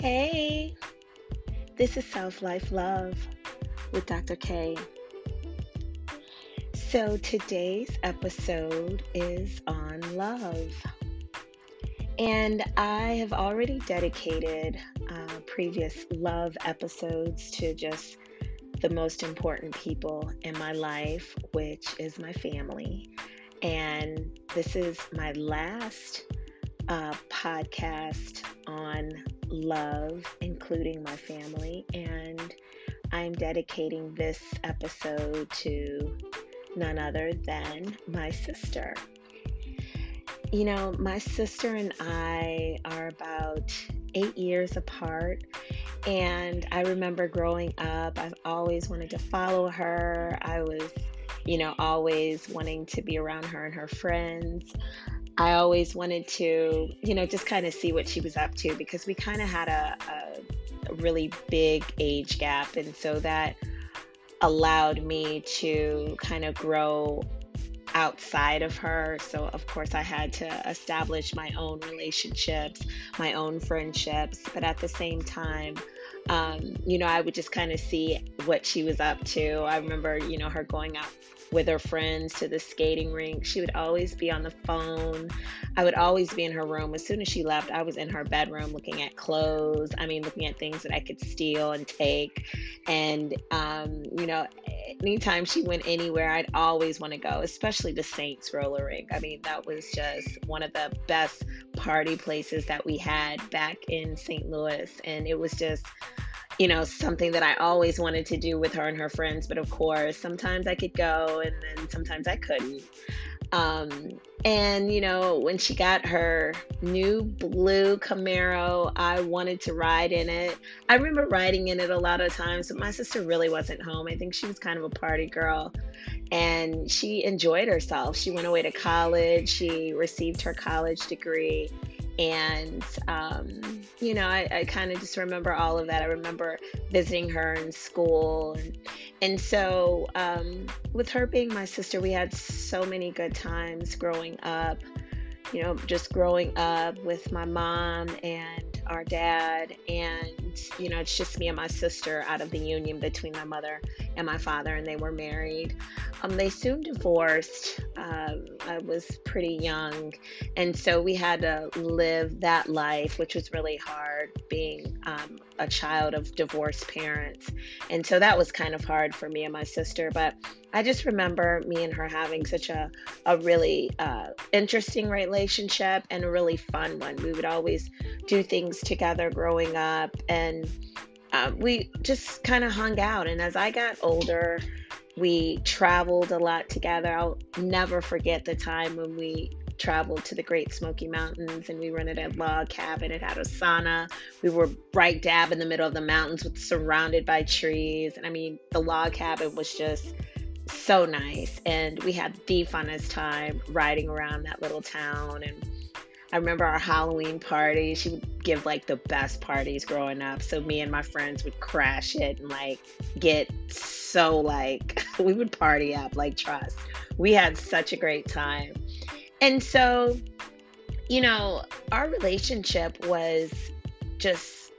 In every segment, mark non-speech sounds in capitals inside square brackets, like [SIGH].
Hey, this is Self Life Love with Dr. K. So today's episode is on love. And I have already dedicated uh, previous love episodes to just the most important people in my life, which is my family. And this is my last uh, podcast on love, including my family. And I'm dedicating this episode to none other than my sister. You know, my sister and I are about eight years apart. And I remember growing up, I've always wanted to follow her. I was, you know, always wanting to be around her and her friends. I always wanted to, you know, just kind of see what she was up to because we kind of had a, a, really big age gap. And so that allowed me to kind of grow outside of her. So, of course, I had to establish my own relationships, my own friendships. But at the same time, um, you know, I would just kind of see what she was up to. I remember, you know, her going out with her friends to the skating rink. She would always be on the phone. I would always be in her room. As soon as she left, I was in her bedroom looking at clothes. I mean, looking at things that I could steal and take. And, um, you know, anytime she went anywhere, I'd always want to go, especially the Saints roller rink. I mean, that was just one of the best party places that we had back in St. Louis. And it was just, you know, something that I always wanted to do with her and her friends. But of course, sometimes I could go and then sometimes I couldn't. Um, and, you know, when she got her new blue Camaro, I wanted to ride in it. I remember riding in it a lot of times, but my sister really wasn't home. I think she was kind of a party girl and she enjoyed herself. She went away to college, she received her college degree and um, you know i, I kind of just remember all of that. I remember visiting her in school and, and so um, with her being my sister we had so many good times growing up you know just growing up with my mom and our dad. And you know it's just me and my sister out of the union between my mother and my father and they were married. Um, they soon divorced. Um, i was pretty young. And so we had to live that life which was really hard being um, a child of divorced parents. And so that was kind of hard for me and my sister. But i just remember me and her having such a, a really uh, interesting relationship and a really fun one. We would always do things together growing up. And uh, we just kind of hung out and as i got older we traveled a lot together i'll never forget the time when we traveled to the Great Smoky Mountains and we rented a log cabin. It had a sauna. We were right dab in the middle of the mountains with surrounded by trees. And I mean, the log cabin was just so nice. And we had the funnest time riding around that little town and I remember our Halloween party. She would give like the best parties growing up. So me and my friends would crash it and like get so like [LAUGHS] we would party up like trust. We had such a great time. And so, you know, our relationship was just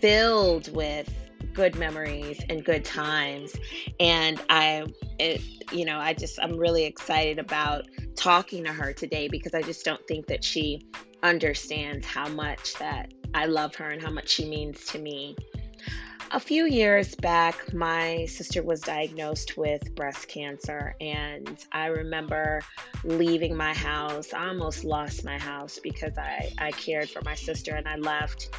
filled with good memories and good times. And I, it, you know, I just, I'm really excited about talking to her today because I just don't think that she understands how much that I love her and how much she means to me. A few years back, my sister was diagnosed with breast cancer, and I remember leaving my house. I almost lost my house because I, I cared for my sister and I left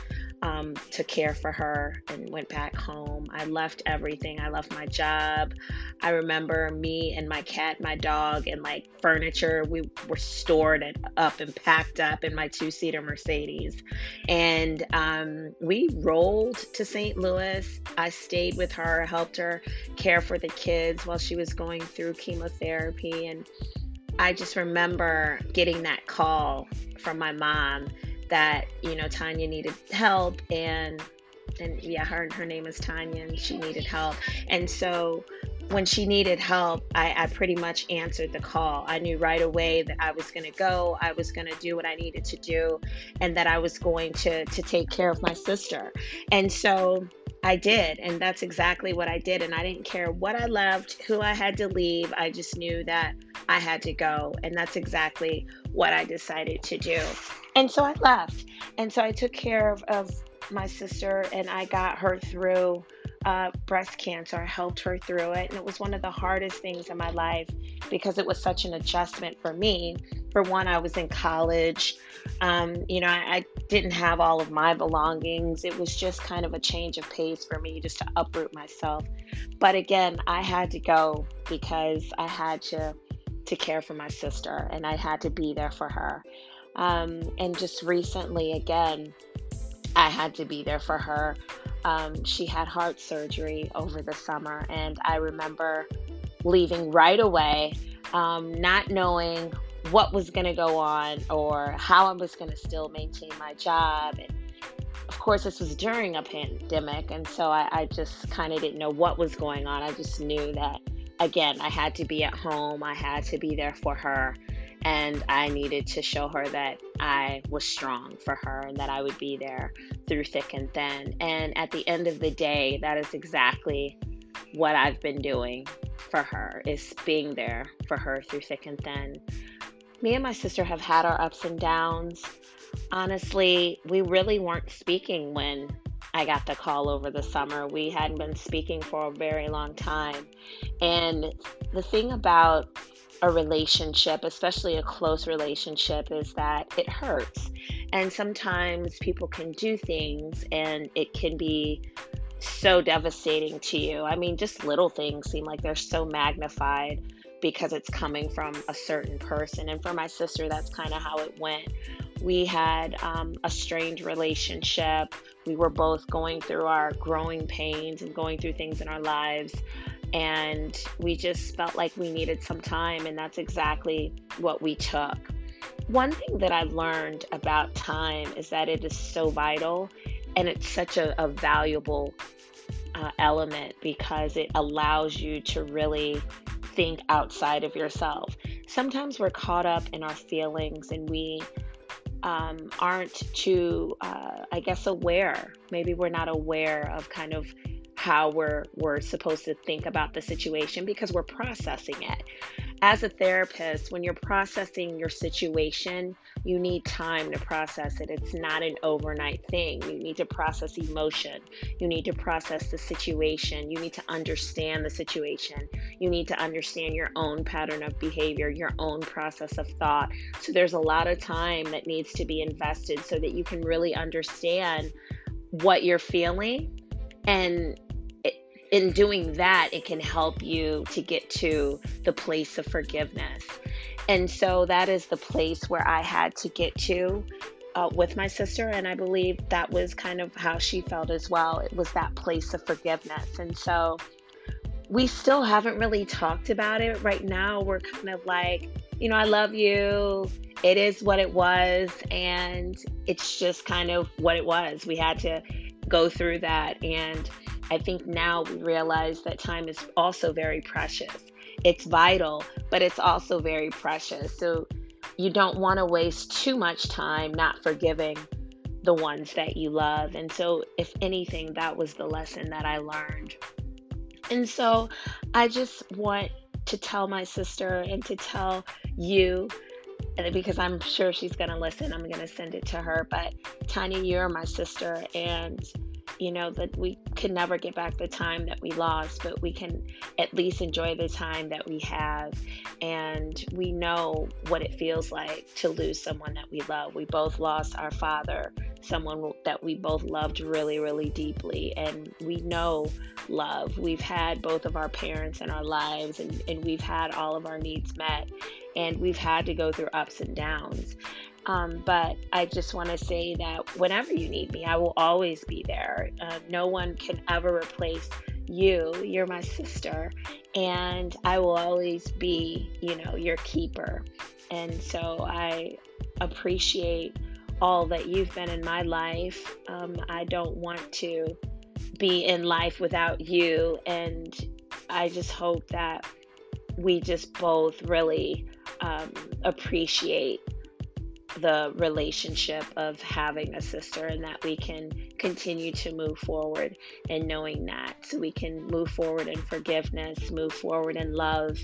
um, to care for her and went back home. I left everything. I left my job. I remember me and my cat, my dog, and like furniture. We were stored and up and packed up in my two seater Mercedes. And um, we rolled to St. Louis. I stayed with her, helped her care for the kids while she was going through chemotherapy. And I just remember getting that call from my mom that you know Tanya needed help and and yeah her her name is Tanya and she needed help and so when she needed help, I, I, pretty much answered the call. I knew right away that I was going to go, I was going to do what I needed to do, and that I was going to to take care of my sister. And so I did, and that's exactly what I did. And I didn't care what I left, who I had to leave. I just knew that I had to go, and that's exactly what I decided to do. And so I left, and so I took care of, of my sister, and I got her through uh, breast cancer. I helped her through it. And it was one of the hardest things in my life because it was such an adjustment for me. For one, I was in college. Um, you know, I, I didn't have all of my belongings. It was just kind of a change of pace for me just to uproot myself. But again, I had to go because I had to to care for my sister and I had to be there for her. Um, and just recently, again, I had to be there for her um, she had heart surgery over the summer, and I remember leaving right away, um, not knowing what was going to go on or how I was going to still maintain my job. And of course, this was during a pandemic, and so I, I just kind of didn't know what was going on. I just knew that, again, I had to be at home, I had to be there for her and I needed to show her that I was strong for her and that I would be there through thick and thin. And at the end of the day, that is exactly what I've been doing for her is being there for her through thick and thin. Me and my sister have had our ups and downs. Honestly, we really weren't speaking when I got the call over the summer. We hadn't been speaking for a very long time. And the thing about a relationship, especially a close relationship, is that it hurts. And sometimes people can do things and it can be so devastating to you. I mean, just little things seem like they're so magnified because it's coming from a certain person. And for my sister, that's kind of how it went. We had um, a strange relationship. We were both going through our growing pains and going through things in our lives and we just felt like we needed some time, and that's exactly what we took. One thing that I've learned about time is that it is so vital and it's such a, a valuable uh, element because it allows you to really think outside of yourself. Sometimes we're caught up in our feelings and we um, aren't too, uh, I guess, aware. Maybe we're not aware of kind of how we're we're supposed to think about the situation because we're processing it. As a therapist, when you're processing your situation, you need time to process it. It's not an overnight thing. You need to process emotion. You need to process the situation. You need to understand the situation. You need to understand your own pattern of behavior, your own process of thought. So there's a lot of time that needs to be invested so that you can really understand what you're feeling and in doing that, it can help you to get to the place of forgiveness. And so that is the place where I had to get to uh, with my sister. And I believe that was kind of how she felt as well. It was that place of forgiveness. And so we still haven't really talked about it. Right now, we're kind of like, you know, I love you. It is what it was. And it's just kind of what it was. We had to go through that. And I think now we realize that time is also very precious. It's vital, but it's also very precious. So you don't want to waste too much time not forgiving the ones that you love. And so, if anything, that was the lesson that I learned. And so, I just want to tell my sister and to tell you because I'm sure she's going to listen. I'm going to send it to her. But Tanya, you're my sister, and you know that we can never get back the time that we lost but we can at least enjoy the time that we have. And we know what it feels like to lose someone that we love. We both lost our father someone that we both loved really really deeply and we know love. We've had both of our parents in our lives and, and we've had all of our needs met and we've had to go through ups and downs um, but I just want to say that whenever you need me, I will always be there. Uh, no one can ever replace you. You're my sister, and I will always be, you know, your keeper. And so I appreciate all that you've been in my life. Um, I don't want to be in life without you. And I just hope that we just both really um, appreciate the relationship of having a sister and that we can continue to move forward and knowing that so we can move forward in forgiveness, move forward in love,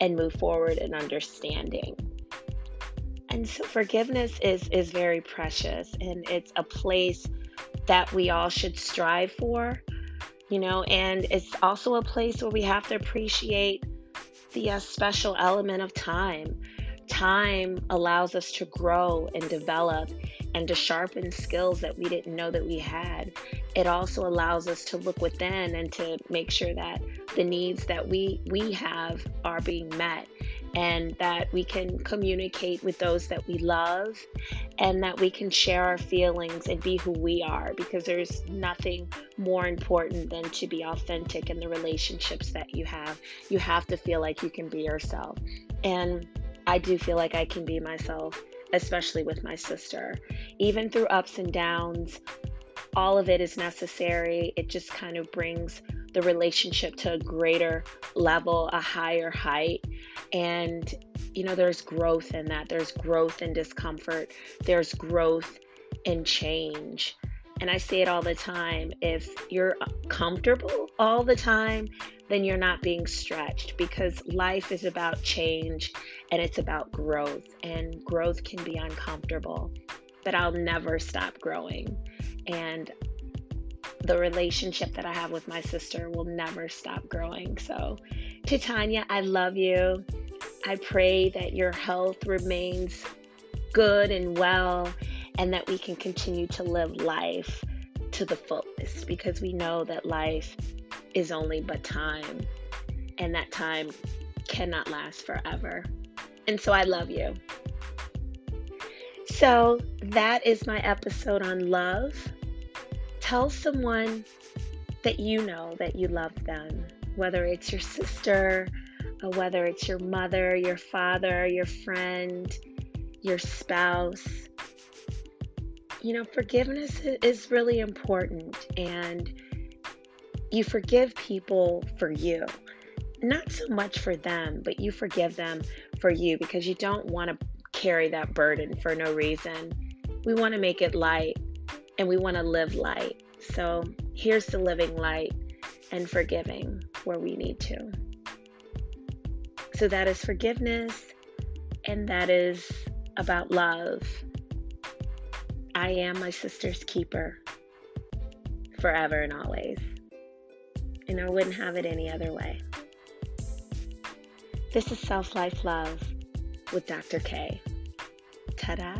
and move forward in understanding. And so forgiveness is is very precious and it's a place that we all should strive for, you know, and it's also a place where we have to appreciate the uh, special element of time time allows us to grow and develop and to sharpen skills that we didn't know that we had. It also allows us to look within and to make sure that the needs that we we have are being met and that we can communicate with those that we love and that we can share our feelings and be who we are because there's nothing more important than to be authentic in the relationships that you have. You have to feel like you can be yourself. And I do feel like I can be myself, especially with my sister. Even through ups and downs, all of it is necessary. It just kind of brings the relationship to a greater level, a higher height. And, you know, there's growth in that. There's growth in discomfort, there's growth in change. And I say it all the time if you're comfortable all the time, then you're not being stretched because life is about change and it's about growth. And growth can be uncomfortable, but I'll never stop growing. And the relationship that I have with my sister will never stop growing. So, to Tanya, I love you. I pray that your health remains good and well and that we can continue to live life to the fullest because we know that life is only but time and that time cannot last forever. And so I love you. So that is my episode on love. Tell someone that you know that you love them, whether it's your sister, whether it's your mother, your father, your friend, your spouse you know, forgiveness is really important and you forgive people for you. Not so much for them, but you forgive them for you because you don't want to carry that burden for no reason. We want to make it light and we want to live light. So here's the living light and forgiving where we need to. So that is forgiveness and that is about love I am my sister's keeper forever and always. And I wouldn't have it any other way. This is Self Life Love with Dr. K. Ta da!